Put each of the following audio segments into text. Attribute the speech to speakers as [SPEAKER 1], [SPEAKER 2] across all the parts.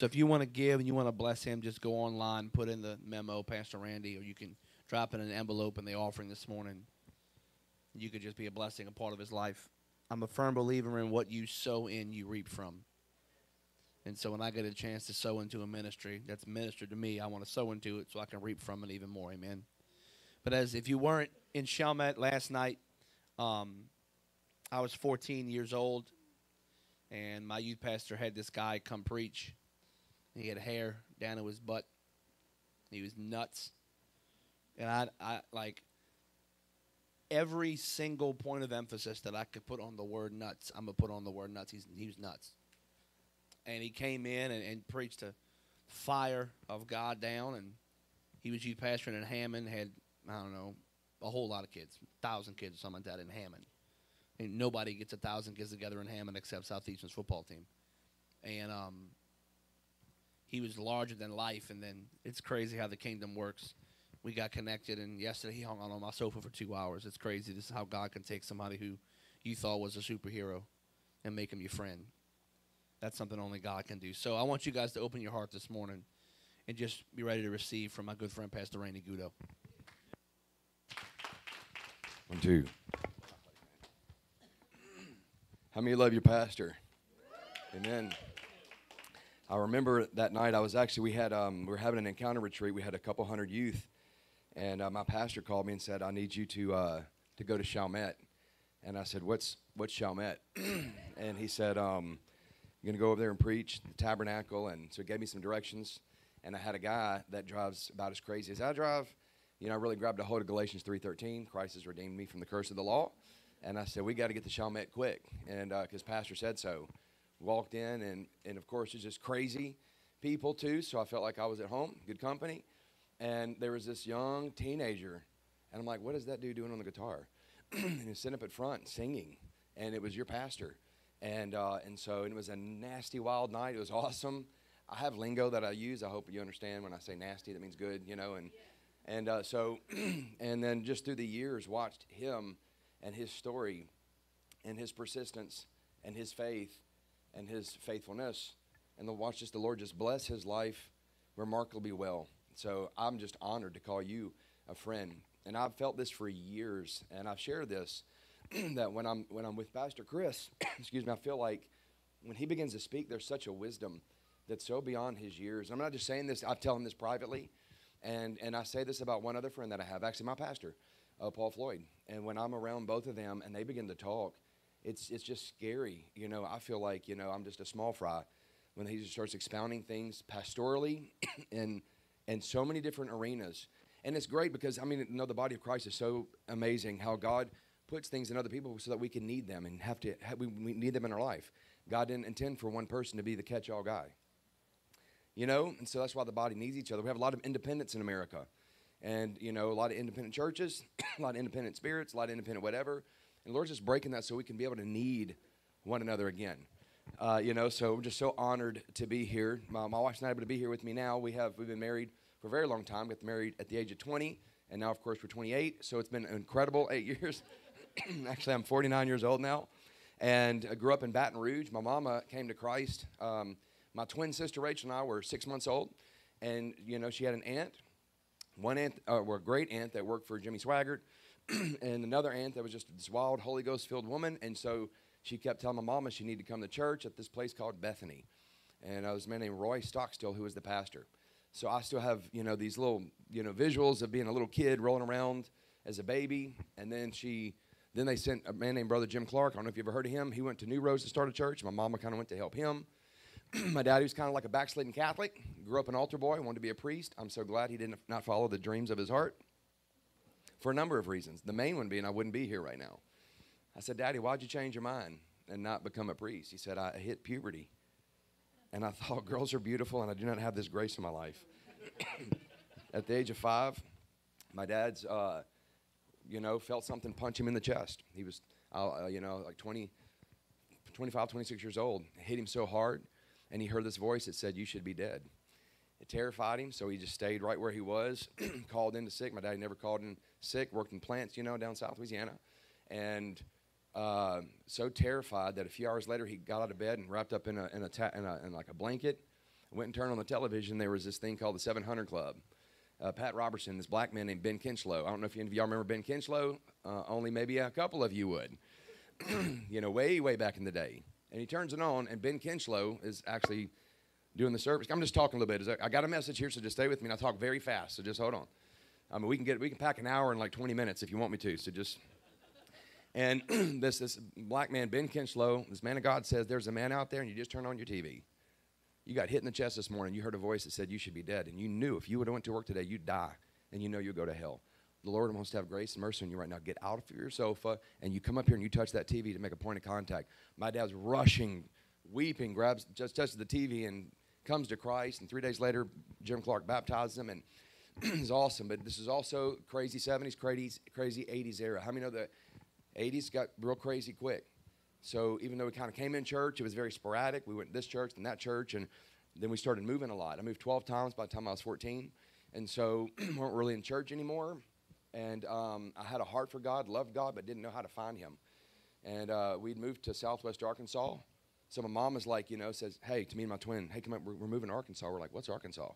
[SPEAKER 1] So if you want to give and you want to bless him, just go online, put in the memo, Pastor Randy, or you can drop in an envelope in the offering this morning. You could just be a blessing, a part of his life. I'm a firm believer in what you sow in, you reap from. And so when I get a chance to sow into a ministry that's ministered to me, I want to sow into it so I can reap from it even more. Amen. But as if you weren't in Chalmette last night, um, I was 14 years old, and my youth pastor had this guy come preach. He had hair down to his butt. He was nuts, and I, I like every single point of emphasis that I could put on the word nuts. I'm gonna put on the word nuts. He's he was nuts, and he came in and, and preached a fire of God down, and he was youth pastor in Hammond. Had I don't know a whole lot of kids, thousand kids or something like that in Hammond. And nobody gets a thousand kids together in Hammond except Southeastern's football team. And um, he was larger than life. And then it's crazy how the kingdom works. We got connected, and yesterday he hung on my sofa for two hours. It's crazy. This is how God can take somebody who you thought was a superhero and make him your friend. That's something only God can do. So I want you guys to open your heart this morning and just be ready to receive from my good friend Pastor Randy Gudo.
[SPEAKER 2] One, two. How many love your pastor? Amen. I remember that night I was actually we had um, we were having an encounter retreat. We had a couple hundred youth, and uh, my pastor called me and said, "I need you to uh, to go to Chalmette." And I said, "What's what's Chalmette?" and he said, um, "You're gonna go over there and preach the tabernacle." And so he gave me some directions. And I had a guy that drives about as crazy as I drive. You know, I really grabbed a hold of Galatians 3:13. Christ has redeemed me from the curse of the law. And I said, we got to get to Chalmette quick, and because uh, Pastor said so. Walked in, and and of course it's just crazy people too. So I felt like I was at home, good company. And there was this young teenager, and I'm like, what is that dude doing on the guitar? and he's sitting up at front singing, and it was your pastor. And uh, and so it was a nasty, wild night. It was awesome. I have lingo that I use. I hope you understand when I say nasty, that means good, you know. And yeah. and uh, so, and then just through the years, watched him and his story and his persistence and his faith and his faithfulness. And the watch just the Lord just bless his life remarkably well. So I'm just honored to call you a friend. And I've felt this for years, and I've shared this that when I'm when I'm with Pastor Chris, excuse me, I feel like when he begins to speak, there's such a wisdom that's so beyond his years. I'm not just saying this; I tell him this privately, and and I say this about one other friend that I have, actually my pastor uh, Paul Floyd. And when I'm around both of them and they begin to talk, it's it's just scary. You know, I feel like you know I'm just a small fry when he just starts expounding things pastorally and and so many different arenas. And it's great because I mean, you know, the body of Christ is so amazing how God puts things in other people so that we can need them and have to have, we, we need them in our life. God didn't intend for one person to be the catch-all guy. You know, and so that's why the body needs each other. We have a lot of independence in America and you know a lot of independent churches a lot of independent spirits a lot of independent whatever and lord's just breaking that so we can be able to need one another again. Uh, you know so I'm just so honored to be here. My, my wife's not able to be here with me now. We have we've been married for a very long time. We got married at the age of 20 and now of course we're 28 so it's been an incredible eight years. Actually i'm 49 years old now and I grew up in baton rouge. My mama came to christ. Um, my twin sister rachel and i were six months old and you know she had an aunt one aunt, uh, or a great aunt that worked for Jimmy Swaggart, and another aunt that was just this wild Holy Ghost filled woman. And so she kept telling my mama she needed to come to church at this place called Bethany. And I was a man named Roy Stockstill who was the pastor. So I still have, you know, these little, you know, visuals of being a little kid rolling around as a baby. And then she, then they sent a man named Brother Jim Clark. I don't know if you ever heard of him. He went to New Roads to start a church. My mama kind of went to help him. my daddy was kind of like a backslidden Catholic. Grew up an altar boy, wanted to be a priest. I'm so glad he did not follow the dreams of his heart for a number of reasons. The main one being I wouldn't be here right now. I said, Daddy, why'd you change your mind and not become a priest? He said, I hit puberty. And I thought, girls are beautiful, and I do not have this grace in my life. At the age of five, my dad's, uh, you know, felt something punch him in the chest. He was, uh, you know, like 20, 25, 26 years old. It hit him so hard and he heard this voice that said, You should be dead. It terrified him, so he just stayed right where he was, called in to sick. My dad never called in sick, worked in plants, you know, down South Louisiana. And uh, so terrified that a few hours later he got out of bed and wrapped up in a, in a, ta- in a in like a blanket, went and turned on the television. There was this thing called the 700 Club. Uh, Pat Robertson, this black man named Ben Kinchlow. I don't know if any of y'all remember Ben Kinchlow. Uh, only maybe a couple of you would. you know, way, way back in the day. And he turns it on, and Ben Kinchlow is actually doing the service. I'm just talking a little bit. I got a message here, so just stay with me. And I talk very fast, so just hold on. I mean, we can get we can pack an hour in like 20 minutes if you want me to. So just. And this this black man Ben Kinchlow, this man of God says, "There's a man out there, and you just turn on your TV. You got hit in the chest this morning. You heard a voice that said you should be dead, and you knew if you would have went to work today, you'd die, and you know you'd go to hell. The Lord wants to have grace and mercy on you right now. Get out of your sofa, and you come up here and you touch that TV to make a point of contact. My dad's rushing, weeping, grabs just touches the TV and comes to Christ. And three days later, Jim Clark baptized him, and it's awesome. But this is also crazy 70s, crazy, crazy 80s era. How many know the 80s got real crazy quick? So even though we kind of came in church, it was very sporadic. We went to this church and that church, and then we started moving a lot. I moved 12 times by the time I was 14, and so weren't really in church anymore. And um, I had a heart for God, loved God, but didn't know how to find Him. And uh, we'd moved to Southwest Arkansas. So my mom was like, you know, says, "Hey, to me and my twin, hey, come up, we're, we're moving to Arkansas." We're like, "What's Arkansas?"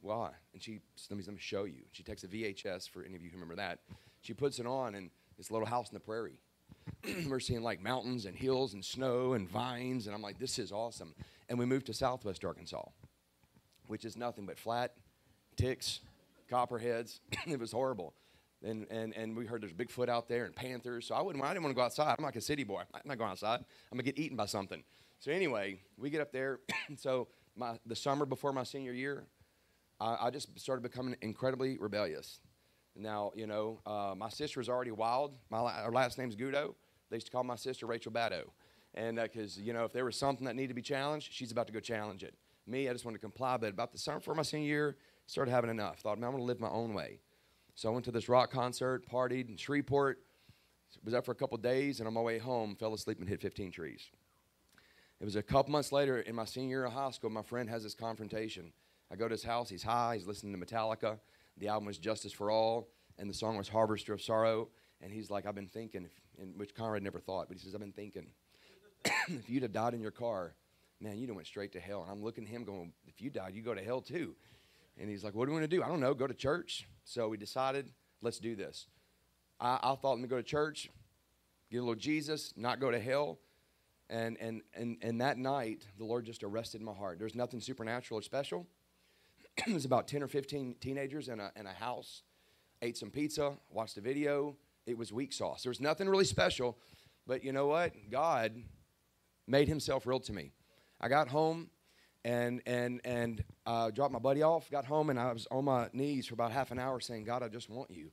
[SPEAKER 2] Why? And she, let me, let me show you. She takes a VHS for any of you who remember that. She puts it on, and it's a little house in the prairie. we're seeing like mountains and hills and snow and vines, and I'm like, this is awesome. And we moved to Southwest Arkansas, which is nothing but flat, ticks, copperheads. it was horrible. And, and, and we heard there's Bigfoot out there and panthers. So I, wouldn't, I didn't want to go outside. I'm like a city boy. I'm not going outside. I'm going to get eaten by something. So anyway, we get up there. so my, the summer before my senior year, I, I just started becoming incredibly rebellious. Now, you know, uh, my sister was already wild. My her last name's Gudo. They used to call my sister Rachel Baddo. And because, uh, you know, if there was something that needed to be challenged, she's about to go challenge it. Me, I just wanted to comply. But about the summer before my senior year, started having enough. Thought, man, I'm going to live my own way. So I went to this rock concert, partied in Shreveport, was up for a couple days, and on my way home, fell asleep and hit 15 trees. It was a couple months later in my senior year of high school, my friend has this confrontation. I go to his house, he's high, he's listening to Metallica. The album was Justice for All, and the song was Harvester of Sorrow. And he's like, I've been thinking, which Conrad never thought, but he says, I've been thinking, if you'd have died in your car, man, you'd have went straight to hell. And I'm looking at him going, if you died, you go to hell too. And he's like, what do we want to do? I don't know, go to church. So we decided, let's do this. I, I thought, let me go to church, get a little Jesus, not go to hell. And, and, and, and that night, the Lord just arrested my heart. There's nothing supernatural or special. it was about 10 or 15 teenagers in a, in a house, ate some pizza, watched a video. It was weak sauce. There was nothing really special, but you know what? God made himself real to me. I got home and and and uh, dropped my buddy off. Got home and I was on my knees for about half an hour saying, "God, I just want you."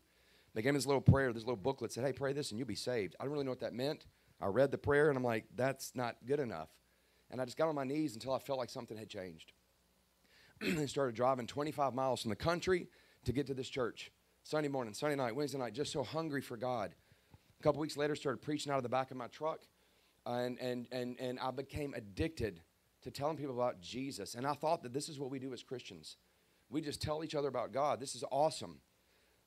[SPEAKER 2] They gave me this little prayer, this little booklet said, "Hey, pray this and you'll be saved." I didn't really know what that meant. I read the prayer and I'm like, "That's not good enough." And I just got on my knees until I felt like something had changed. and started driving 25 miles from the country to get to this church. Sunday morning, Sunday night, Wednesday night, just so hungry for God. A couple weeks later, started preaching out of the back of my truck, and and and and I became addicted to telling people about Jesus. And I thought that this is what we do as Christians. We just tell each other about God. This is awesome.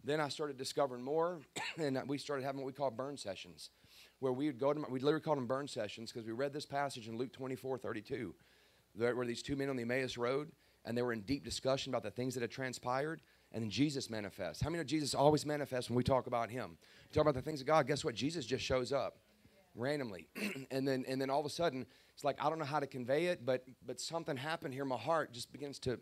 [SPEAKER 2] Then I started discovering more, and we started having what we call burn sessions, where we would go to, we literally called them burn sessions because we read this passage in Luke 24 32. There were these two men on the Emmaus Road, and they were in deep discussion about the things that had transpired, and then Jesus manifests. How many know Jesus always manifests when we talk about Him? Talk about the things of God, guess what? Jesus just shows up randomly. and then and then all of a sudden, it's like I don't know how to convey it, but but something happened here. My heart just begins to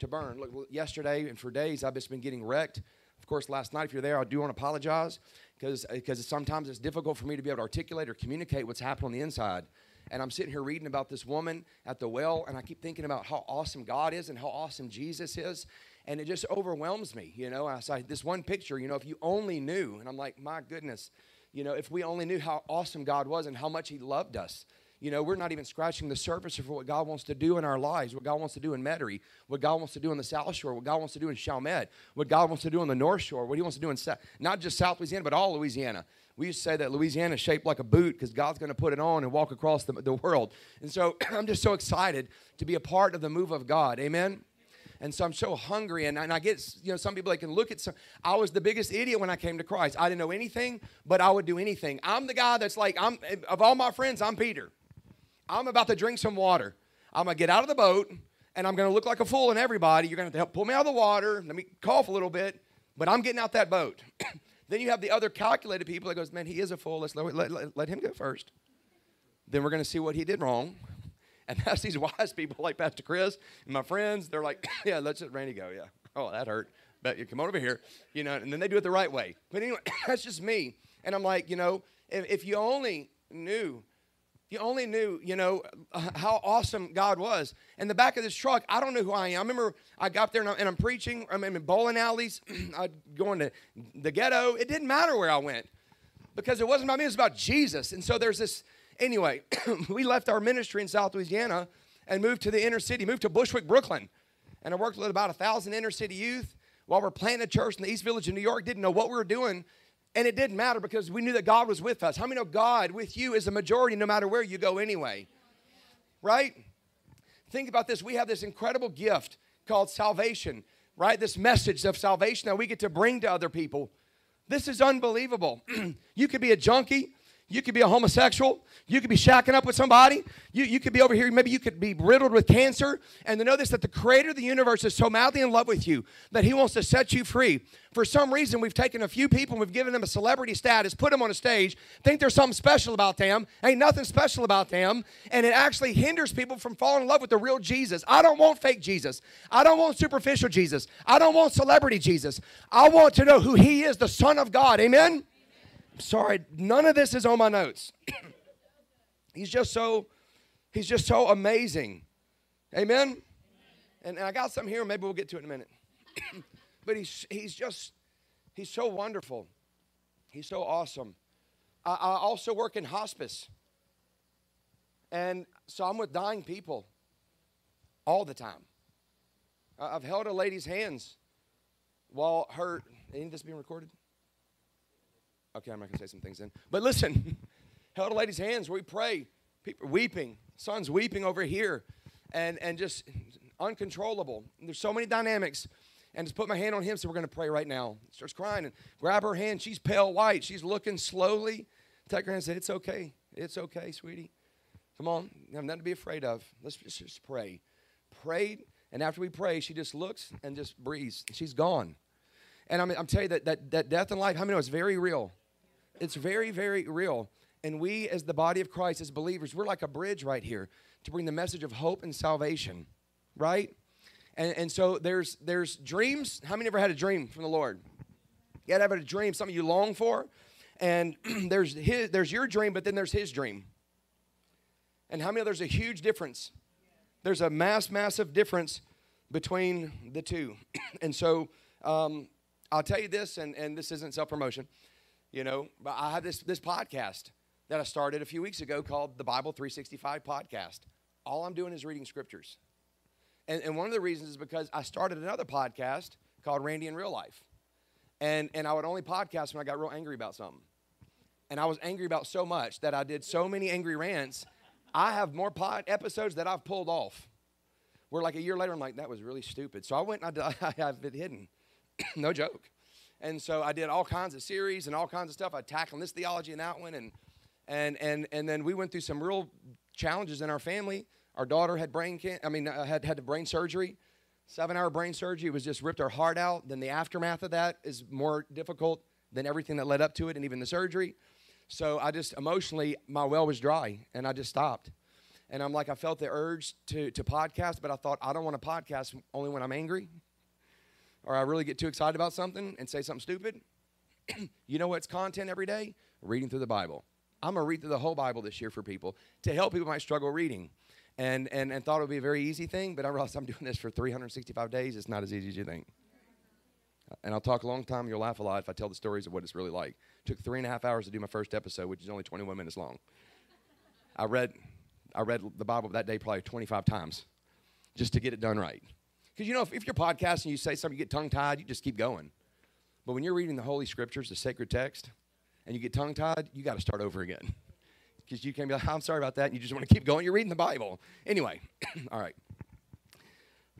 [SPEAKER 2] to burn. Look, yesterday and for days I've just been getting wrecked. Of course, last night, if you're there, I do want to apologize because because sometimes it's difficult for me to be able to articulate or communicate what's happened on the inside. And I'm sitting here reading about this woman at the well, and I keep thinking about how awesome God is and how awesome Jesus is. And it just overwhelms me, you know. I saw this one picture, you know, if you only knew, and I'm like, my goodness, you know, if we only knew how awesome God was and how much He loved us. You know, we're not even scratching the surface of what God wants to do in our lives, what God wants to do in Metairie, what God wants to do in the South Shore, what God wants to do in Chalmette, what God wants to do on the North Shore, what He wants to do in South, not just South Louisiana, but all Louisiana. We used to say that Louisiana is shaped like a boot because God's going to put it on and walk across the, the world. And so I'm just so excited to be a part of the move of God. Amen. And so I'm so hungry. And, and I get, you know, some people, they can look at some. I was the biggest idiot when I came to Christ. I didn't know anything, but I would do anything. I'm the guy that's like, I'm, of all my friends, I'm Peter. I'm about to drink some water. I'm going to get out of the boat and I'm going to look like a fool in everybody. You're going to have to help pull me out of the water. Let me cough a little bit, but I'm getting out that boat. then you have the other calculated people that goes, man, he is a fool. Let's let, let, let, let him go first. Then we're going to see what he did wrong. And that's these wise people like Pastor Chris and my friends. They're like, yeah, let's let Randy go. Yeah. Oh, that hurt. But you come on over here, you know, and then they do it the right way. But anyway, that's just me. And I'm like, you know, if, if you only knew you only knew, you know, how awesome God was. In the back of this truck, I don't know who I am. I remember I got there and I'm, and I'm preaching. I'm in bowling alleys. I'd go into the ghetto. It didn't matter where I went because it wasn't about me. It was about Jesus. And so there's this. Anyway, we left our ministry in South Louisiana and moved to the inner city, moved to Bushwick, Brooklyn. And I worked with about a thousand inner city youth while we're planting a church in the East Village of New York. Didn't know what we were doing. And it didn't matter because we knew that God was with us. How many know God with you is a majority no matter where you go anyway? Right? Think about this. We have this incredible gift called salvation, right? This message of salvation that we get to bring to other people. This is unbelievable. you could be a junkie, you could be a homosexual. You could be shacking up with somebody. You, you could be over here. Maybe you could be riddled with cancer. And to know this that the creator of the universe is so madly in love with you that he wants to set you free. For some reason, we've taken a few people and we've given them a celebrity status, put them on a stage, think there's something special about them. Ain't nothing special about them. And it actually hinders people from falling in love with the real Jesus. I don't want fake Jesus. I don't want superficial Jesus. I don't want celebrity Jesus. I want to know who he is, the Son of God. Amen? Sorry, none of this is on my notes. he's just so, he's just so amazing. Amen? And, and I got some here, maybe we'll get to it in a minute. but he's, he's just, he's so wonderful. He's so awesome. I, I also work in hospice. And so I'm with dying people all the time. I've held a lady's hands while her, ain't this being recorded? Okay, I'm not going to say some things then. But listen, held a lady's hands. Where we pray. People weeping. Son's weeping over here. And, and just uncontrollable. And there's so many dynamics. And just put my hand on him, so we're going to pray right now. Starts crying and grab her hand. She's pale white. She's looking slowly. Take her hand and say, It's okay. It's okay, sweetie. Come on. You have nothing to be afraid of. Let's just, just pray. Prayed. And after we pray, she just looks and just breathes. She's gone. And I'm, I'm telling you that, that, that death and life, how many know it's very real? It's very, very real. And we, as the body of Christ, as believers, we're like a bridge right here to bring the message of hope and salvation, right? And, and so there's there's dreams. How many ever had a dream from the Lord? You had to have a dream, something you long for. And there's his, there's your dream, but then there's his dream. And how many there's a huge difference? There's a mass, massive difference between the two. and so um, I'll tell you this, and, and this isn't self promotion. You know, but I have this this podcast that I started a few weeks ago called the Bible 365 podcast. All I'm doing is reading scriptures. And, and one of the reasons is because I started another podcast called Randy in Real Life. And, and I would only podcast when I got real angry about something. And I was angry about so much that I did so many angry rants. I have more pod episodes that I've pulled off. Where like a year later, I'm like, that was really stupid. So I went and I, I have it hidden. no joke. And so I did all kinds of series and all kinds of stuff. I tackled this theology and that one. And, and, and, and then we went through some real challenges in our family. Our daughter had brain can- I mean, uh, had, had the brain surgery. Seven hour brain surgery. It was just ripped her heart out. Then the aftermath of that is more difficult than everything that led up to it and even the surgery. So I just emotionally, my well was dry and I just stopped. And I'm like, I felt the urge to, to podcast, but I thought, I don't want to podcast only when I'm angry or I really get too excited about something and say something stupid, you know what's content every day? Reading through the Bible. I'm going to read through the whole Bible this year for people to help people might struggle reading. And, and, and thought it would be a very easy thing, but I realized I'm doing this for 365 days. It's not as easy as you think. And I'll talk a long time. You'll laugh a lot if I tell the stories of what it's really like. It took three and a half hours to do my first episode, which is only 21 minutes long. I read, I read the Bible that day probably 25 times just to get it done right. Because you know, if, if you're podcasting, you say something, you get tongue tied, you just keep going. But when you're reading the Holy Scriptures, the sacred text, and you get tongue tied, you got to start over again. Because you can't be like, I'm sorry about that, and you just want to keep going. You're reading the Bible. Anyway, all right.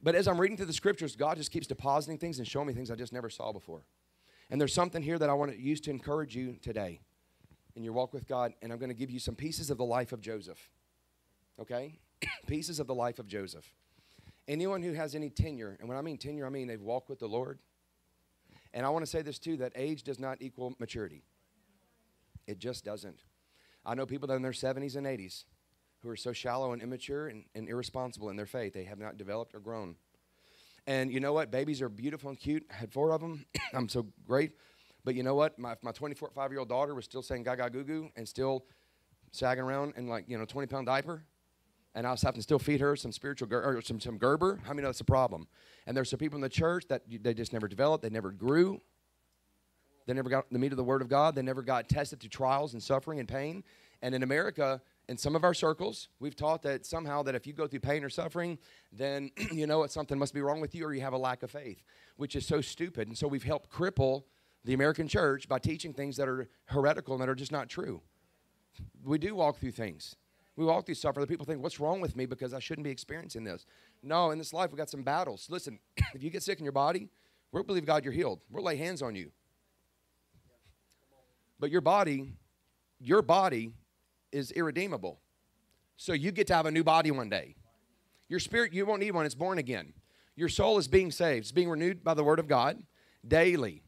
[SPEAKER 2] But as I'm reading through the scriptures, God just keeps depositing things and showing me things I just never saw before. And there's something here that I want to use to encourage you today in your walk with God, and I'm going to give you some pieces of the life of Joseph. Okay? pieces of the life of Joseph. Anyone who has any tenure, and when I mean tenure, I mean they've walked with the Lord. And I want to say this too that age does not equal maturity. It just doesn't. I know people that are in their 70s and 80s who are so shallow and immature and, and irresponsible in their faith. They have not developed or grown. And you know what? Babies are beautiful and cute. I had four of them. I'm so great. But you know what? My, my 24, 5 year old daughter was still saying gaga goo goo and still sagging around in like, you know, 20 pound diaper. And I was having to still feed her some spiritual ger- or some, some Gerber. How many know that's a problem? And there's some people in the church that they just never developed, they never grew. They never got the meat of the Word of God. They never got tested through trials and suffering and pain. And in America, in some of our circles, we've taught that somehow that if you go through pain or suffering, then you know what something must be wrong with you or you have a lack of faith, which is so stupid. And so we've helped cripple the American church by teaching things that are heretical and that are just not true. We do walk through things. We walk through suffering. The people think, what's wrong with me because I shouldn't be experiencing this? No, in this life, we got some battles. Listen, if you get sick in your body, we'll believe God you're healed. We'll lay hands on you. But your body, your body is irredeemable. So you get to have a new body one day. Your spirit, you won't need one, it's born again. Your soul is being saved, it's being renewed by the Word of God daily.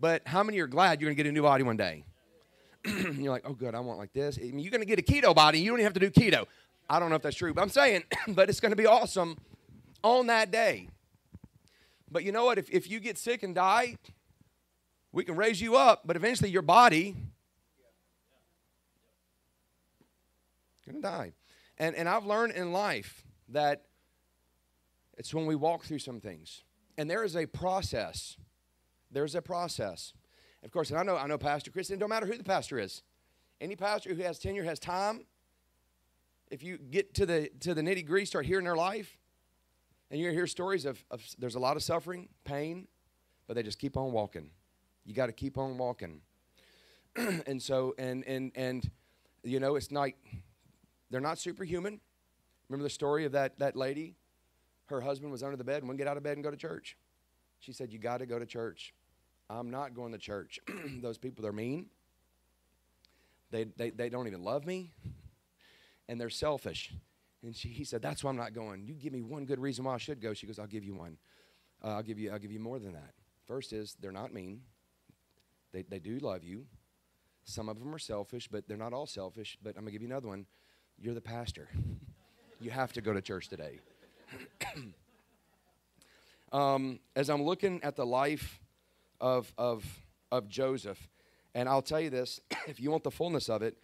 [SPEAKER 2] But how many are glad you're going to get a new body one day? you're like, oh, good, I want like this. I mean, you're going to get a keto body, you don't even have to do keto. I don't know if that's true, but I'm saying, but it's going to be awesome on that day. But you know what? If, if you get sick and die, we can raise you up, but eventually your body going to die. And, and I've learned in life that it's when we walk through some things. And there is a process. There's a process. Of course, and I know, I know Pastor Chris, and it don't matter who the pastor is. Any pastor who has tenure has time. If you get to the to the nitty gritty, start hearing their life, and you hear stories of, of there's a lot of suffering, pain, but they just keep on walking. You got to keep on walking. and so, and and and you know, it's not they're not superhuman. Remember the story of that, that lady? Her husband was under the bed and wouldn't get out of bed and go to church. She said, You got to go to church. I'm not going to church. Those people, they're mean. They, they, they don't even love me. And they're selfish. And she, he said, That's why I'm not going. You give me one good reason why I should go. She goes, I'll give you one. Uh, I'll, give you, I'll give you more than that. First is, they're not mean. They, they do love you. Some of them are selfish, but they're not all selfish. But I'm going to give you another one. You're the pastor. you have to go to church today. um, as I'm looking at the life of, of, of Joseph, and I'll tell you this if you want the fullness of it,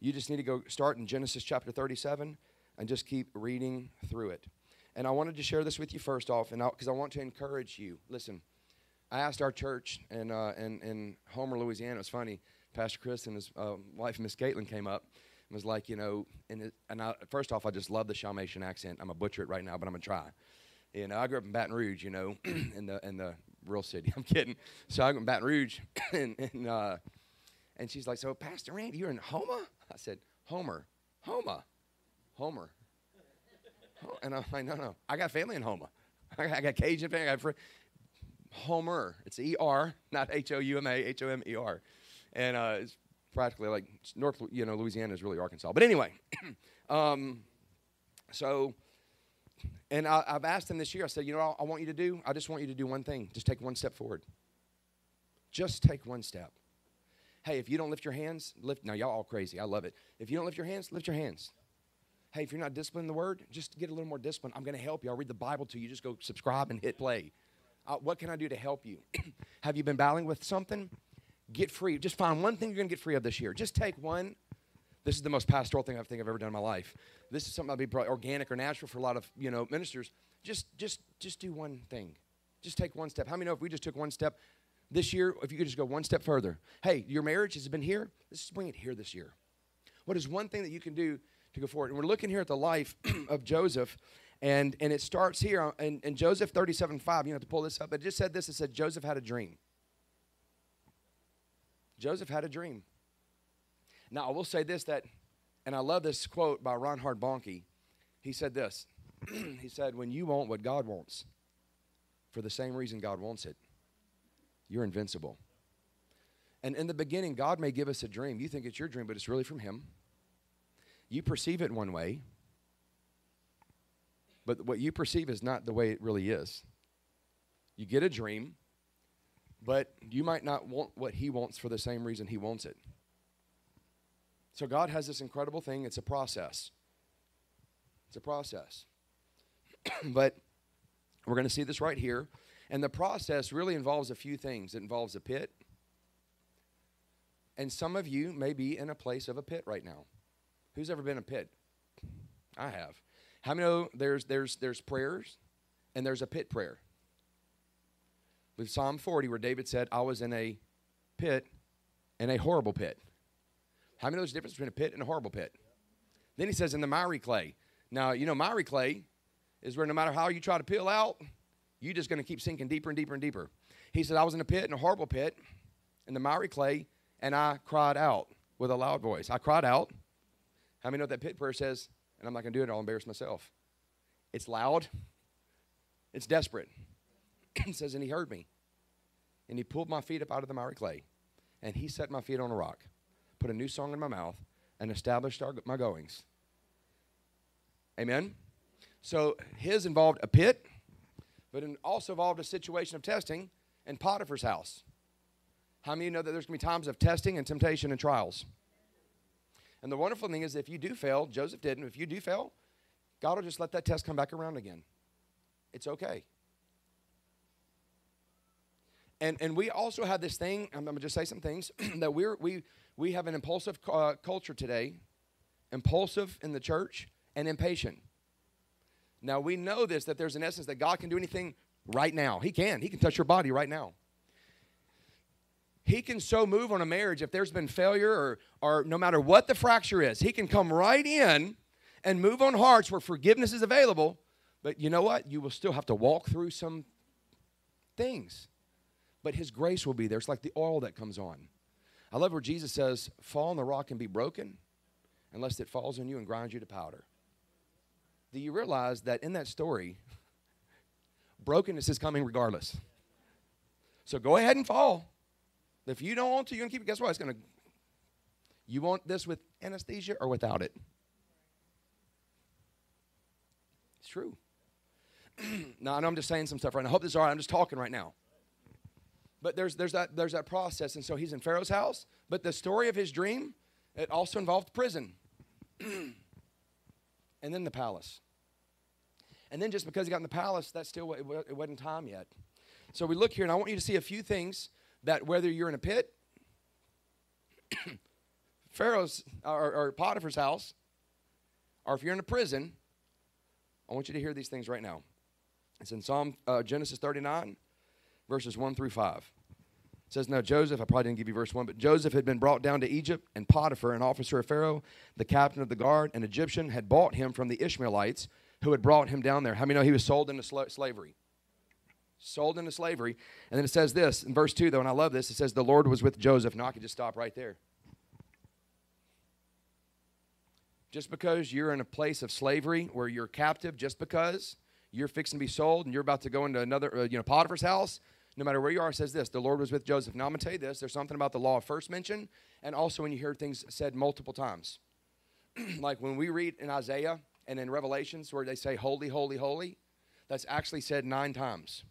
[SPEAKER 2] you just need to go start in Genesis chapter 37 and just keep reading through it. And I wanted to share this with you first off, and because I, want to encourage you. Listen, I asked our church in, uh, in, in Homer, Louisiana. It was funny. Pastor Chris and his uh, wife, Miss Caitlin, came up and was like, you know, and, and I, first off, I just love the Chalmatian accent. I'm to butcher it right now, but I'm going to try. You know, I grew up in Baton Rouge, you know, in the in the real city. I'm kidding. So I'm in Baton Rouge, and and, uh, and she's like, so Pastor Randy, you're in Houma? I said, Homer, Houma, Homer. And I'm like, no, no, I got family in Houma. I got Cajun family. I got Homer. It's E R, not H O U M A, H O M E R. And uh, it's practically like North, you know, Louisiana is really Arkansas. But anyway, um, so, and I, have asked them this year, I said, you know, I, I want you to do, I just want you to do one thing. Just take one step forward. Just take one step. Hey, if you don't lift your hands, lift. Now, y'all all crazy. I love it. If you don't lift your hands, lift your hands. Hey, if you're not disciplined in the word, just get a little more discipline. I'm going to help you. I'll read the Bible to you. Just go subscribe and hit play. Uh, what can I do to help you? Have you been battling with something? Get free. Just find one thing you're going to get free of this year. Just take one. This is the most pastoral thing I think I've ever done in my life. This is something that'd be probably organic or natural for a lot of you know ministers. Just just just do one thing. Just take one step. How many know if we just took one step this year, if you could just go one step further? Hey, your marriage has been here. Let's bring it here this year. What is one thing that you can do to go forward? And we're looking here at the life of Joseph. And, and it starts here in, in Joseph 37 5. You have to pull this up. But it just said this. It said Joseph had a dream. Joseph had a dream. Now, I will say this that, and I love this quote by Reinhard Bonnke. He said this He said, When you want what God wants, for the same reason God wants it, you're invincible. And in the beginning, God may give us a dream. You think it's your dream, but it's really from Him. You perceive it one way, but what you perceive is not the way it really is. You get a dream, but you might not want what he wants for the same reason he wants it. So God has this incredible thing, it's a process. It's a process. but we're going to see this right here. And the process really involves a few things. It involves a pit. And some of you may be in a place of a pit right now. Who's ever been in a pit? I have. How many know there's there's there's prayers and there's a pit prayer? With Psalm 40, where David said, I was in a pit in a horrible pit. How many know there's a difference between a pit and a horrible pit? Then he says, in the miry clay. Now, you know, miry clay is where no matter how you try to peel out, you're just going to keep sinking deeper and deeper and deeper. He said, I was in a pit, in a horrible pit, in the miry clay, and I cried out with a loud voice. I cried out. How many know what that pit prayer says? And I'm not going to do it, I'll embarrass myself. It's loud, it's desperate. it says, and he heard me. And he pulled my feet up out of the miry clay, and he set my feet on a rock, put a new song in my mouth, and established our, my goings. Amen? So his involved a pit, but it also involved a situation of testing in Potiphar's house. How many of you know that there's going to be times of testing and temptation and trials? And the wonderful thing is, if you do fail, Joseph didn't, if you do fail, God will just let that test come back around again. It's okay. And, and we also have this thing, I'm going to just say some things, that we're, we, we have an impulsive uh, culture today, impulsive in the church, and impatient. Now, we know this, that there's an essence that God can do anything right now. He can. He can touch your body right now. He can so move on a marriage if there's been failure or, or no matter what the fracture is. He can come right in and move on hearts where forgiveness is available. But you know what? You will still have to walk through some things. But His grace will be there. It's like the oil that comes on. I love where Jesus says, Fall on the rock and be broken, unless it falls on you and grinds you to powder do you realize that in that story, brokenness is coming regardless? So go ahead and fall. If you don't want to, you're going to keep it. Guess what? It's to. You want this with anesthesia or without it? It's true. now, I know I'm just saying some stuff right now. I hope this is all right. I'm just talking right now. But there's, there's, that, there's that process. And so he's in Pharaoh's house. But the story of his dream, it also involved prison. and then the palace. And then just because he got in the palace, that still it wasn't time yet. So we look here, and I want you to see a few things that whether you're in a pit, Pharaoh's or, or, Potiphar's house, or if you're in a prison, I want you to hear these things right now. It's in Psalm uh, Genesis 39, verses 1 through 5. It says, Now Joseph, I probably didn't give you verse 1, but Joseph had been brought down to Egypt, and Potiphar, an officer of Pharaoh, the captain of the guard, an Egyptian, had bought him from the Ishmaelites who had brought him down there. How many know he was sold into sla- slavery? Sold into slavery. And then it says this in verse 2, though, and I love this it says, The Lord was with Joseph. Now I could just stop right there. Just because you're in a place of slavery where you're captive, just because you're fixing to be sold and you're about to go into another, uh, you know, Potiphar's house, no matter where you are, says this the Lord was with Joseph. Now, I'm going to tell you this there's something about the law of first mention, and also when you hear things said multiple times. like when we read in Isaiah and in Revelations where they say, Holy, holy, holy, that's actually said nine times.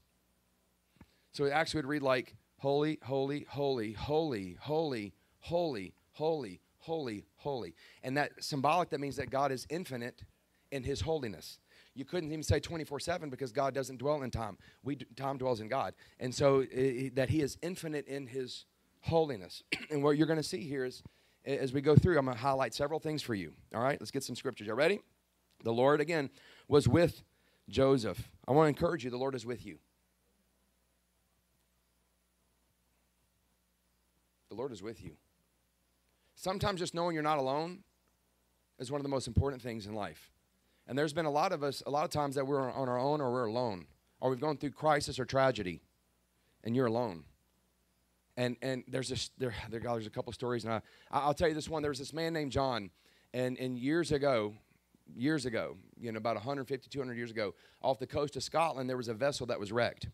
[SPEAKER 2] So it actually would read like, Holy, holy, holy, holy, holy, holy, holy, holy, holy. And that symbolic, that means that God is infinite in his holiness. You couldn't even say 24 7 because God doesn't dwell in time. We, time dwells in God. And so it, that He is infinite in His holiness. and what you're going to see here is, as we go through, I'm going to highlight several things for you. All right, let's get some scriptures. You ready? The Lord, again, was with Joseph. I want to encourage you, the Lord is with you. The Lord is with you. Sometimes just knowing you're not alone is one of the most important things in life. And there's been a lot of us, a lot of times that we're on our own or we're alone, or we've gone through crisis or tragedy, and you're alone. And and there's this there, there there's a couple stories, and I I'll tell you this one. There was this man named John, and and years ago, years ago, you know, about 150, 200 years ago, off the coast of Scotland, there was a vessel that was wrecked.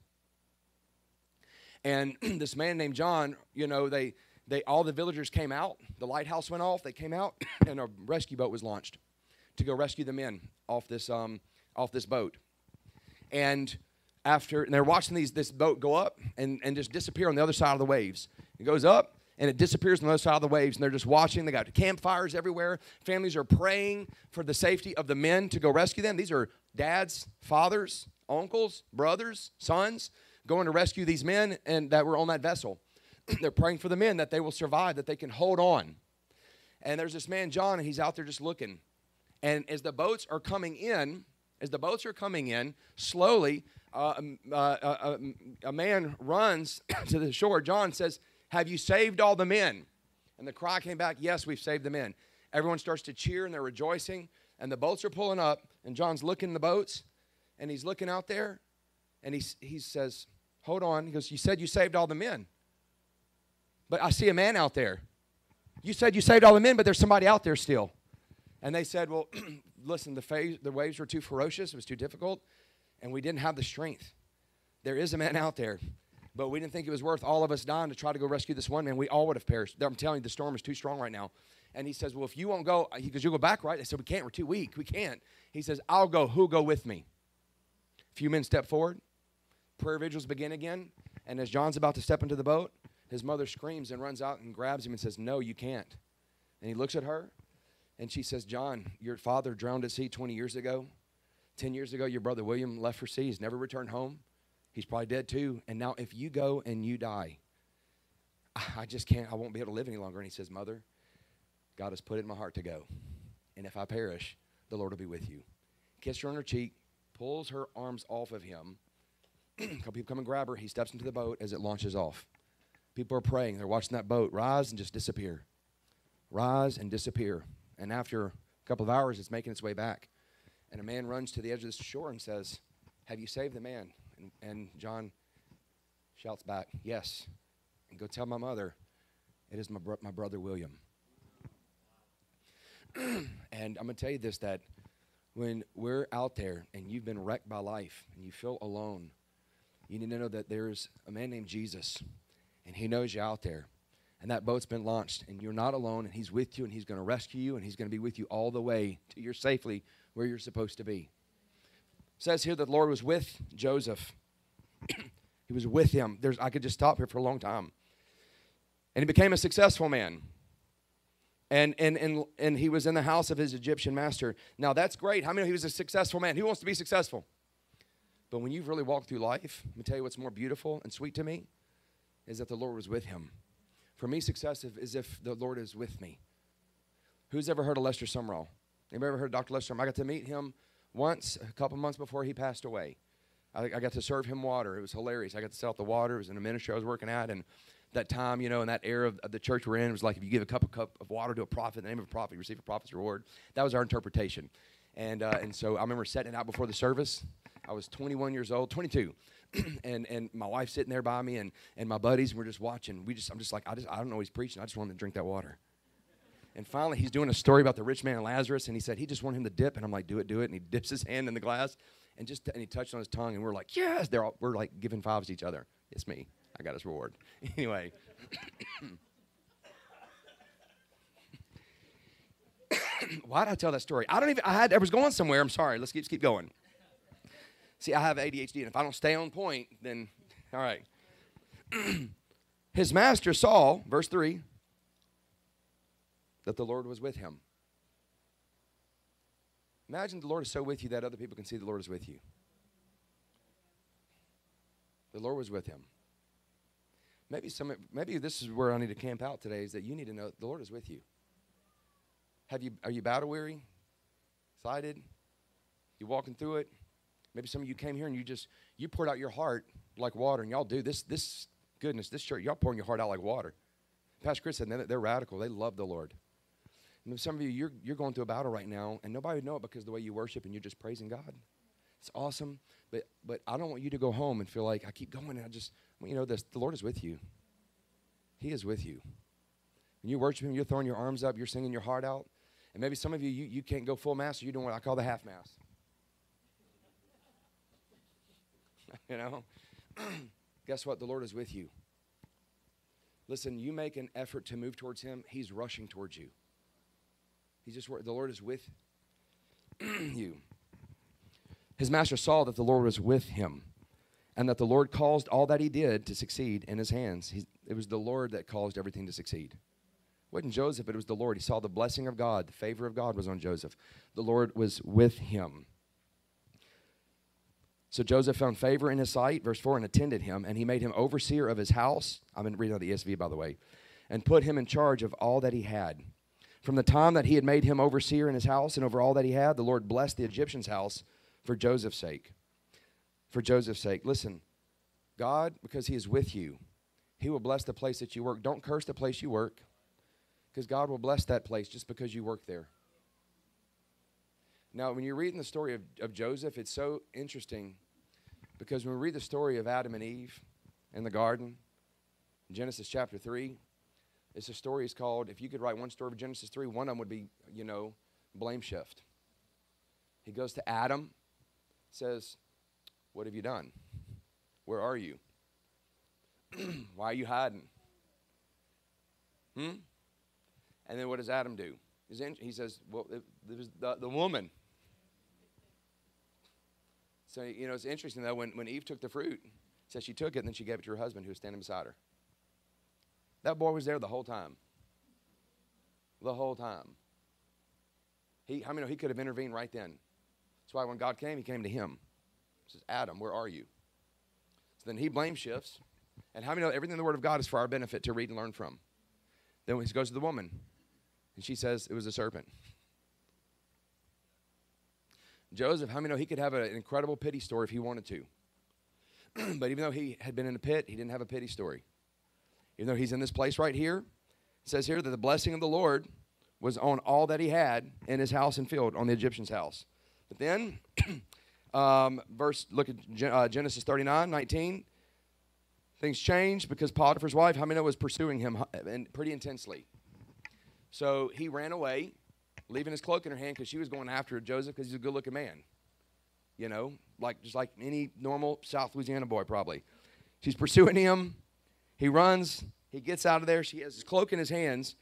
[SPEAKER 2] And this man named John, you know, they they all the villagers came out. The lighthouse went off. They came out, and a rescue boat was launched to go rescue the men off this um, off this boat. And after, and they're watching these, this boat go up and, and just disappear on the other side of the waves. It goes up and it disappears on the other side of the waves, and they're just watching. They got campfires everywhere. Families are praying for the safety of the men to go rescue them. These are dads, fathers, uncles, brothers, sons going to rescue these men and that were on that vessel. they're praying for the men that they will survive, that they can hold on. And there's this man, John, and he's out there just looking. And as the boats are coming in, as the boats are coming in, slowly, uh, uh, uh, a man runs to the shore. John says, Have you saved all the men? And the cry came back, Yes, we've saved the men. Everyone starts to cheer and they're rejoicing. And the boats are pulling up, and John's looking in the boats, and he's looking out there, and he, he says, Hold on. He goes, You said you saved all the men. But I see a man out there. You said you saved all the men, but there's somebody out there still. And they said, Well, listen, the, phase, the waves were too ferocious, it was too difficult, and we didn't have the strength. There is a man out there, but we didn't think it was worth all of us dying to try to go rescue this one man. We all would have perished. I'm telling you, the storm is too strong right now. And he says, Well, if you won't go, goes, You'll go back, right? They said, We can't, we're too weak. We can't. He says, I'll go. Who'll go with me? A few men step forward. Prayer vigils begin again. And as John's about to step into the boat, his mother screams and runs out and grabs him and says, No, you can't. And he looks at her and she says, John, your father drowned at sea 20 years ago. 10 years ago, your brother William left for sea. He's never returned home. He's probably dead too. And now, if you go and you die, I just can't, I won't be able to live any longer. And he says, Mother, God has put it in my heart to go. And if I perish, the Lord will be with you. Kiss her on her cheek, pulls her arms off of him. a couple people come and grab her. He steps into the boat as it launches off. People are praying. They're watching that boat rise and just disappear. Rise and disappear. And after a couple of hours, it's making its way back. And a man runs to the edge of the shore and says, Have you saved the man? And, and John shouts back, Yes. And go tell my mother, It is my, bro- my brother William. and I'm going to tell you this that when we're out there and you've been wrecked by life and you feel alone, you need to know that there's a man named Jesus and he knows you out there. And that boat's been launched and you're not alone and he's with you and he's going to rescue you and he's going to be with you all the way to your safely where you're supposed to be. It says here that the Lord was with Joseph. he was with him. There's, I could just stop here for a long time. And he became a successful man and, and, and, and he was in the house of his Egyptian master. Now, that's great. How many know he was a successful man? Who wants to be successful? But when you've really walked through life, let me tell you what's more beautiful and sweet to me is that the Lord was with him. For me, success is if the Lord is with me. Who's ever heard of Lester Sumrall? Anybody ever heard of Dr. Lester? I got to meet him once, a couple months before he passed away. I, I, got to serve him water. It was hilarious. I got to sell out the water. It was in a ministry I was working at, and that time, you know, in that era of, of, the church we're in, it was like if you give a cup of cup of water to a prophet, in the name of a prophet, you receive a prophet's reward. That was our interpretation. And uh, and so I remember setting it out before the service. I was 21 years old, 22. and and my wife sitting there by me and and my buddies and we're just watching. We just I'm just like I just I don't know he's preaching. I just wanted to drink that water. And finally he's doing a story about the rich man and Lazarus and he said he just wanted him to dip and I'm like do it do it and he dips his hand in the glass and just and he touched on his tongue and we're like yes they're all, we're like giving fives to each other. It's me. I got his reward. anyway. Why did I tell that story? I don't even. I had. I was going somewhere. I'm sorry. Let's keep, keep going. See, I have ADHD, and if I don't stay on point, then all right. His master saw, verse three, that the Lord was with him. Imagine the Lord is so with you that other people can see the Lord is with you. The Lord was with him. Maybe some maybe this is where I need to camp out today is that you need to know the Lord is with you. Have you are you battle weary? Excited? You walking through it? Maybe some of you came here and you just you poured out your heart like water, and y'all do this. This goodness, this church, y'all pouring your heart out like water. Pastor Chris said they're, they're radical. They love the Lord. And some of you, you're, you're going through a battle right now, and nobody would know it because the way you worship and you're just praising God. It's awesome, but but I don't want you to go home and feel like I keep going and I just well, you know this the Lord is with you. He is with you. When you worship him, you're throwing your arms up, you're singing your heart out. And maybe some of you, you, you can't go full mass, so you're doing what I call the half mass. you know? Guess what? The Lord is with you. Listen, you make an effort to move towards him, he's rushing towards you. He's just the Lord is with you. his master saw that the Lord was with him and that the Lord caused all that he did to succeed in his hands. He, it was the Lord that caused everything to succeed. It wasn't Joseph, it was the Lord. He saw the blessing of God, the favor of God was on Joseph. The Lord was with him. So Joseph found favor in his sight, verse 4, and attended him, and he made him overseer of his house. I'm in reading out the ESV, by the way, and put him in charge of all that he had. From the time that he had made him overseer in his house and over all that he had, the Lord blessed the Egyptian's house for Joseph's sake. For Joseph's sake. Listen, God, because he is with you, he will bless the place that you work. Don't curse the place you work, because God will bless that place just because you work there. Now, when you're reading the story of, of Joseph, it's so interesting because when we read the story of Adam and Eve in the garden, Genesis chapter 3, it's a story is called, if you could write one story of Genesis 3, one of them would be, you know, blame shift. He goes to Adam, says, What have you done? Where are you? Why are you hiding? Hmm? And then what does Adam do? He says, Well, it, it was the, the woman. So, you know, it's interesting though, when, when Eve took the fruit, it says she took it and then she gave it to her husband who was standing beside her. That boy was there the whole time. The whole time. He, how many know he could have intervened right then? That's why when God came, he came to him. He says, Adam, where are you? So then he blame shifts. And how many know everything in the Word of God is for our benefit to read and learn from? Then he goes to the woman, and she says, It was a serpent. Joseph, how many know he could have an incredible pity story if he wanted to? but even though he had been in a pit, he didn't have a pity story. Even though he's in this place right here, it says here that the blessing of the Lord was on all that he had in his house and field, on the Egyptian's house. But then, um, verse, look at uh, Genesis 39, 19. Things changed because Potiphar's wife, how many know, was pursuing him and pretty intensely. So he ran away leaving his cloak in her hand because she was going after Joseph because he's a good looking man. You know, like just like any normal South Louisiana boy, probably. She's pursuing him. He runs. He gets out of there. She has his cloak in his hands.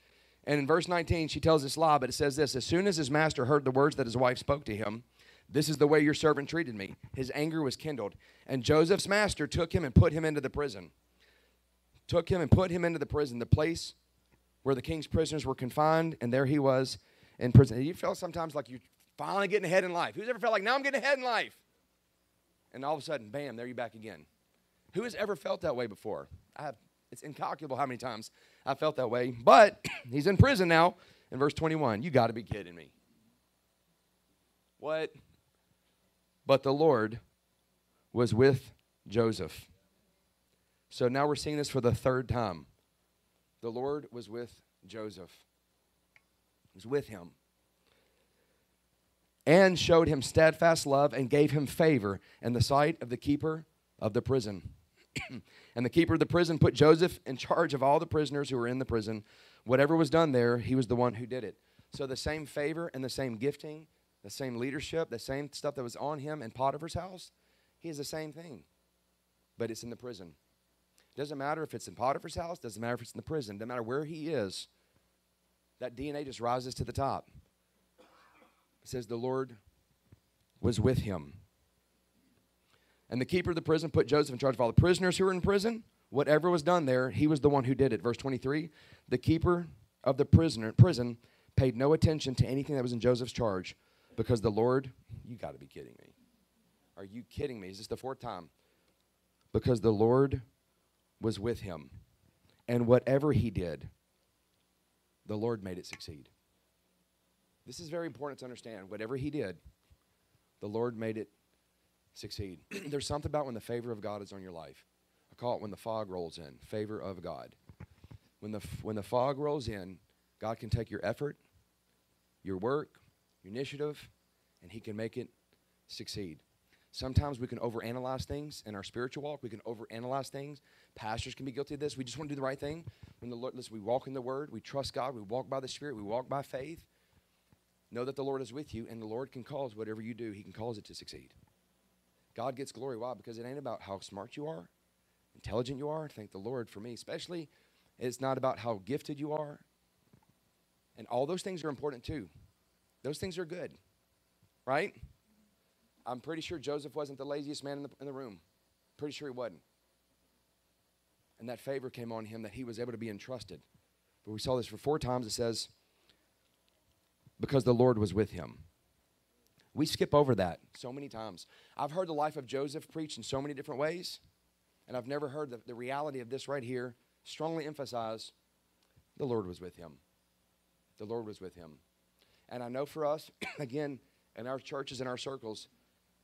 [SPEAKER 2] And in verse 19, she tells this lie, but it says this As soon as his master heard the words that his wife spoke to him, this is the way your servant treated me. His anger was kindled. And Joseph's master took him and put him into the prison. Took him and put him into the prison, the place where the king's prisoners were confined. And there he was in prison. You feel sometimes like you're finally getting ahead in life. Who's ever felt like, now I'm getting ahead in life? And all of a sudden, bam, there you're back again. Who has ever felt that way before? I have, it's incalculable how many times I felt that way. But he's in prison now in verse 21. You got to be kidding me. What? But the Lord was with Joseph. So now we're seeing this for the third time. The Lord was with Joseph with him and showed him steadfast love and gave him favor in the sight of the keeper of the prison. and the keeper of the prison put Joseph in charge of all the prisoners who were in the prison. Whatever was done there, he was the one who did it. So the same favor and the same gifting, the same leadership, the same stuff that was on him in Potiphar's house, he is the same thing. But it's in the prison. Doesn't matter if it's in Potiphar's house, doesn't matter if it's in the prison, doesn't matter where he is that DNA just rises to the top. It says, The Lord was with him. And the keeper of the prison put Joseph in charge of all the prisoners who were in prison. Whatever was done there, he was the one who did it. Verse 23 The keeper of the prisoner, prison paid no attention to anything that was in Joseph's charge because the Lord, you got to be kidding me. Are you kidding me? Is this the fourth time? Because the Lord was with him. And whatever he did, the Lord made it succeed. This is very important to understand. Whatever he did, the Lord made it succeed. There's something about when the favor of God is on your life. I call it when the fog rolls in, favor of God. When the, when the fog rolls in, God can take your effort, your work, your initiative, and he can make it succeed. Sometimes we can overanalyze things in our spiritual walk. We can overanalyze things. Pastors can be guilty of this. We just want to do the right thing. When the Lord, listen, we walk in the Word, we trust God, we walk by the Spirit, we walk by faith. Know that the Lord is with you, and the Lord can cause whatever you do, He can cause it to succeed. God gets glory. Why? Because it ain't about how smart you are, intelligent you are. Thank the Lord for me, especially. It's not about how gifted you are. And all those things are important too. Those things are good, right? I'm pretty sure Joseph wasn't the laziest man in the, in the room. Pretty sure he wasn't. And that favor came on him that he was able to be entrusted. But we saw this for four times. It says, because the Lord was with him. We skip over that so many times. I've heard the life of Joseph preached in so many different ways, and I've never heard the, the reality of this right here strongly emphasize the Lord was with him. The Lord was with him. And I know for us, again, in our churches and our circles,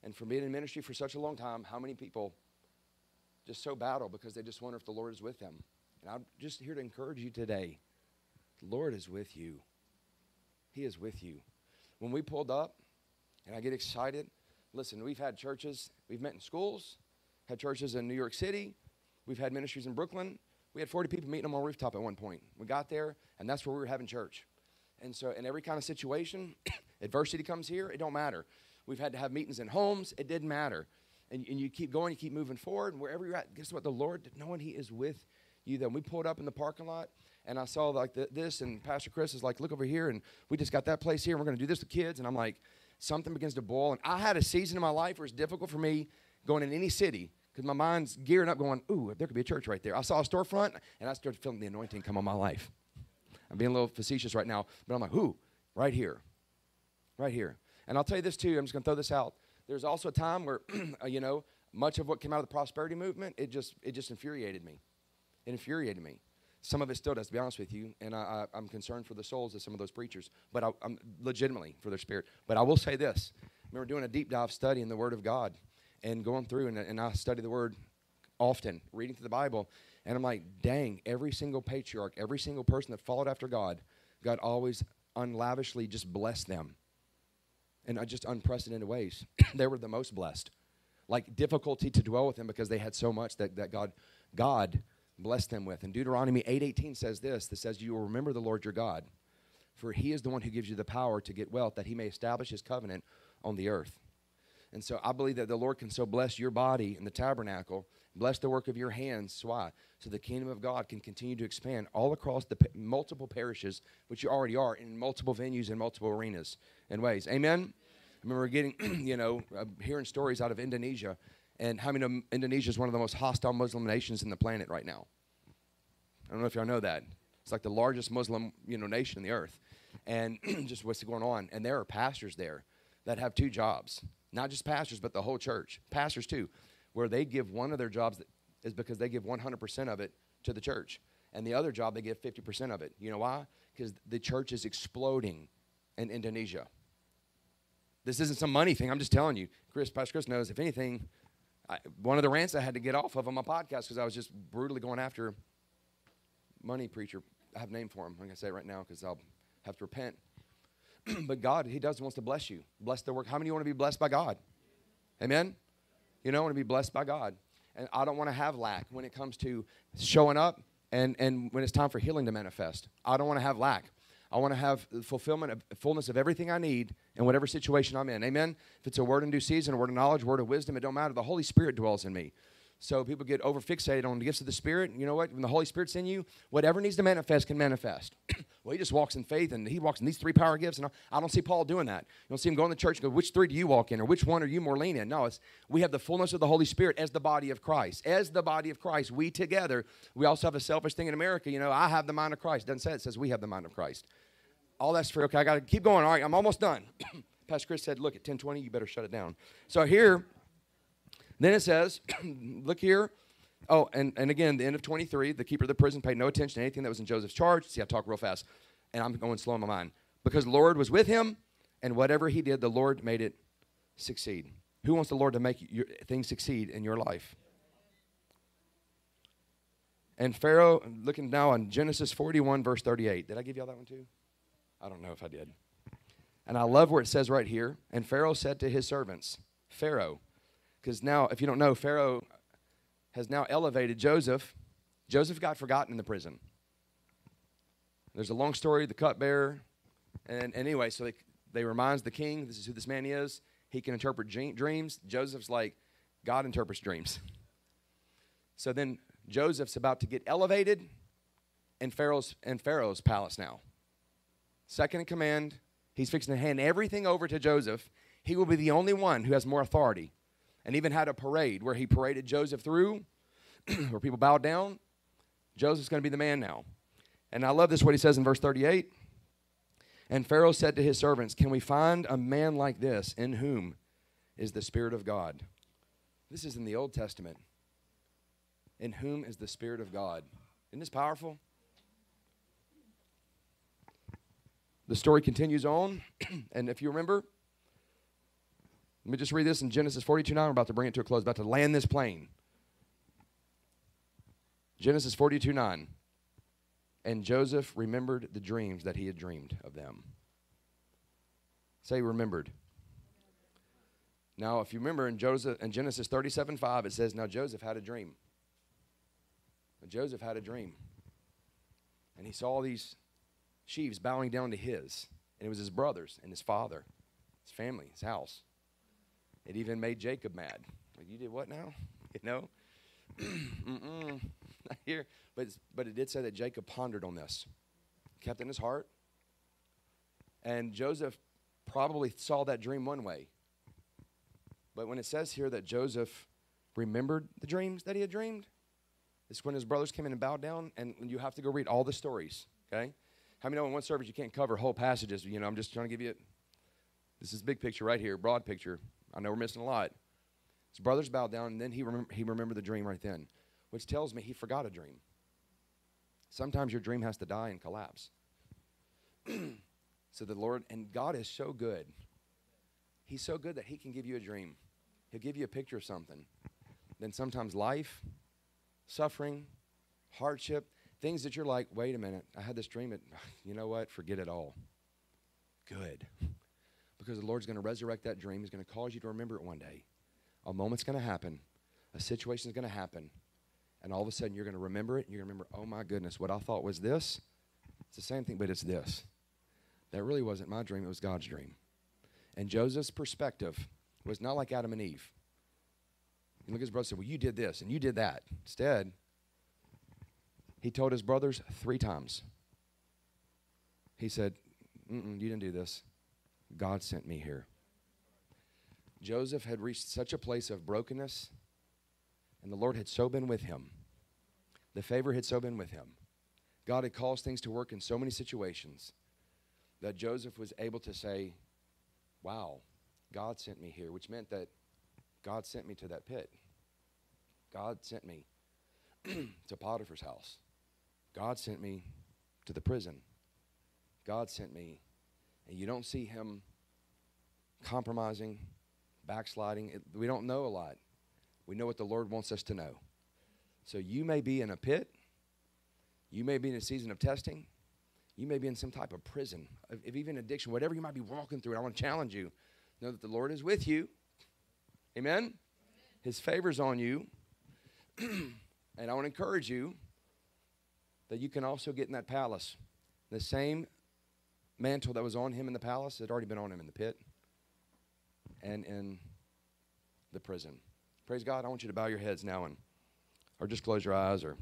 [SPEAKER 2] and for being in ministry for such a long time, how many people just so battle because they just wonder if the Lord is with them. And I'm just here to encourage you today. The Lord is with you. He is with you. When we pulled up, and I get excited, listen, we've had churches, we've met in schools, had churches in New York City, we've had ministries in Brooklyn. We had 40 people meeting on a rooftop at one point. We got there, and that's where we were having church. And so, in every kind of situation, adversity comes here, it don't matter. We've had to have meetings in homes, it didn't matter. And, and you keep going, you keep moving forward, and wherever you're at, guess what? The Lord, knowing He is with you. Then we pulled up in the parking lot, and I saw like the, this, and Pastor Chris is like, "Look over here," and we just got that place here. And we're going to do this with kids, and I'm like, something begins to boil. And I had a season in my life where it's difficult for me going in any city because my mind's gearing up, going, "Ooh, there could be a church right there." I saw a storefront, and I started feeling the anointing come on my life. I'm being a little facetious right now, but I'm like, "Who? Right here, right here." And I'll tell you this too. I'm just going to throw this out. There's also a time where, uh, you know, much of what came out of the prosperity movement, it just it just infuriated me. It infuriated me. Some of it still does, to be honest with you, and I, am concerned for the souls of some of those preachers, but I, am legitimately for their spirit. But I will say this: I remember doing a deep dive study in the Word of God, and going through, and, and I study the Word often, reading through the Bible, and I'm like, dang, every single patriarch, every single person that followed after God, God always unlavishly just blessed them in just unprecedented ways. they were the most blessed like difficulty to dwell with them because they had so much that, that God God blessed them with. And Deuteronomy 8:18 says this, that says you will remember the Lord your God, for he is the one who gives you the power to get wealth that he may establish his covenant on the earth. And so I believe that the Lord can so bless your body in the tabernacle, bless the work of your hands. Why? So the kingdom of God can continue to expand all across the multiple parishes, which you already are, in multiple venues and multiple arenas and ways. Amen? I remember getting, you know, uh, hearing stories out of Indonesia and how many Indonesia is one of the most hostile Muslim nations in the planet right now. I don't know if y'all know that. It's like the largest Muslim, you know, nation in the earth. And just what's going on. And there are pastors there that have two jobs. Not just pastors, but the whole church. Pastors too, where they give one of their jobs is because they give 100% of it to the church. And the other job, they give 50% of it. You know why? Because the church is exploding in Indonesia. This isn't some money thing. I'm just telling you. Chris, Pastor Chris knows. If anything, I, one of the rants I had to get off of on my podcast because I was just brutally going after money preacher. I have name for him. I'm going to say it right now because I'll have to repent. but God, He does wants to bless you. Bless the work. How many want to be blessed by God? Amen? You know, I want to be blessed by God. And I don't want to have lack when it comes to showing up and, and when it's time for healing to manifest. I don't want to have lack. I want to have fulfillment of fullness of everything I need in whatever situation I'm in. Amen. If it's a word in due season, a word of knowledge, word of wisdom, it don't matter. The Holy Spirit dwells in me. So people get over fixated on the gifts of the Spirit. You know what? When the Holy Spirit's in you, whatever needs to manifest can manifest. well, he just walks in faith and he walks in these three power gifts. And I don't see Paul doing that. You don't see him going to church and go, which three do you walk in or which one are you more lean in? No, it's we have the fullness of the Holy Spirit as the body of Christ. As the body of Christ, we together, we also have a selfish thing in America. You know, I have the mind of Christ. It doesn't say it, it says we have the mind of Christ. All that's free. Okay, I got to keep going. All right, I'm almost done. Pastor Chris said, look, at 1020, you better shut it down. So here, then it says, look here. Oh, and, and again, the end of 23, the keeper of the prison paid no attention to anything that was in Joseph's charge. See, I talk real fast, and I'm going slow in my mind. Because the Lord was with him, and whatever he did, the Lord made it succeed. Who wants the Lord to make your, things succeed in your life? And Pharaoh, looking now on Genesis 41, verse 38. Did I give y'all that one too? I don't know if I did. And I love where it says right here, and Pharaoh said to his servants, Pharaoh, because now, if you don't know, Pharaoh has now elevated Joseph. Joseph got forgotten in the prison. There's a long story, the cupbearer. And, and anyway, so they, they reminds the king, this is who this man is. He can interpret dreams. Joseph's like, God interprets dreams. So then Joseph's about to get elevated in Pharaoh's, in Pharaoh's palace now second in command. He's fixing to hand everything over to Joseph. He will be the only one who has more authority. And even had a parade where he paraded Joseph through, where people bowed down. Joseph's going to be the man now. And I love this what he says in verse 38. And Pharaoh said to his servants, Can we find a man like this in whom is the Spirit of God? This is in the Old Testament. In whom is the Spirit of God? Isn't this powerful? The story continues on. and if you remember, let me just read this in Genesis 42 9. We're about to bring it to a close, about to land this plane. Genesis 42 9. And Joseph remembered the dreams that he had dreamed of them. Say, remembered. Now, if you remember in, Joseph, in Genesis 37 5, it says, Now Joseph had a dream. Now, Joseph had a dream. And he saw these sheaves bowing down to his. And it was his brothers and his father, his family, his house. It even made Jacob mad. Like, you did what now? You know? Mm-mm, not here. But, but it did say that Jacob pondered on this, kept in his heart. And Joseph probably saw that dream one way. But when it says here that Joseph remembered the dreams that he had dreamed, it's when his brothers came in and bowed down, and you have to go read all the stories, okay? How many know in one service you can't cover whole passages? You know, I'm just trying to give you, this is big picture right here, broad picture. I know we're missing a lot. His brothers bowed down, and then he, remem- he remembered the dream right then, which tells me he forgot a dream. Sometimes your dream has to die and collapse. so the Lord, and God is so good. He's so good that He can give you a dream, He'll give you a picture of something. Then sometimes life, suffering, hardship, things that you're like, wait a minute, I had this dream. It, you know what? Forget it all. Good. Because the Lord's going to resurrect that dream. He's going to cause you to remember it one day. A moment's going to happen, a situation's going to happen, and all of a sudden you're going to remember it, and you're going to remember, oh my goodness, what I thought was this, it's the same thing, but it's this. That really wasn't my dream, it was God's dream. And Joseph's perspective was not like Adam and Eve. And look at his brother said, Well, you did this and you did that. Instead, he told his brothers three times. He said, You didn't do this. God sent me here. Joseph had reached such a place of brokenness, and the Lord had so been with him. The favor had so been with him. God had caused things to work in so many situations that Joseph was able to say, Wow, God sent me here, which meant that God sent me to that pit. God sent me to Potiphar's house. God sent me to the prison. God sent me. And you don't see him compromising, backsliding. It, we don't know a lot. We know what the Lord wants us to know. So you may be in a pit. You may be in a season of testing. You may be in some type of prison, if even addiction, whatever you might be walking through. I want to challenge you. Know that the Lord is with you. Amen? His favor's on you. and I want to encourage you that you can also get in that palace. The same mantle that was on him in the palace had already been on him in the pit and in the prison. Praise God. I want you to bow your heads now and or just close your eyes or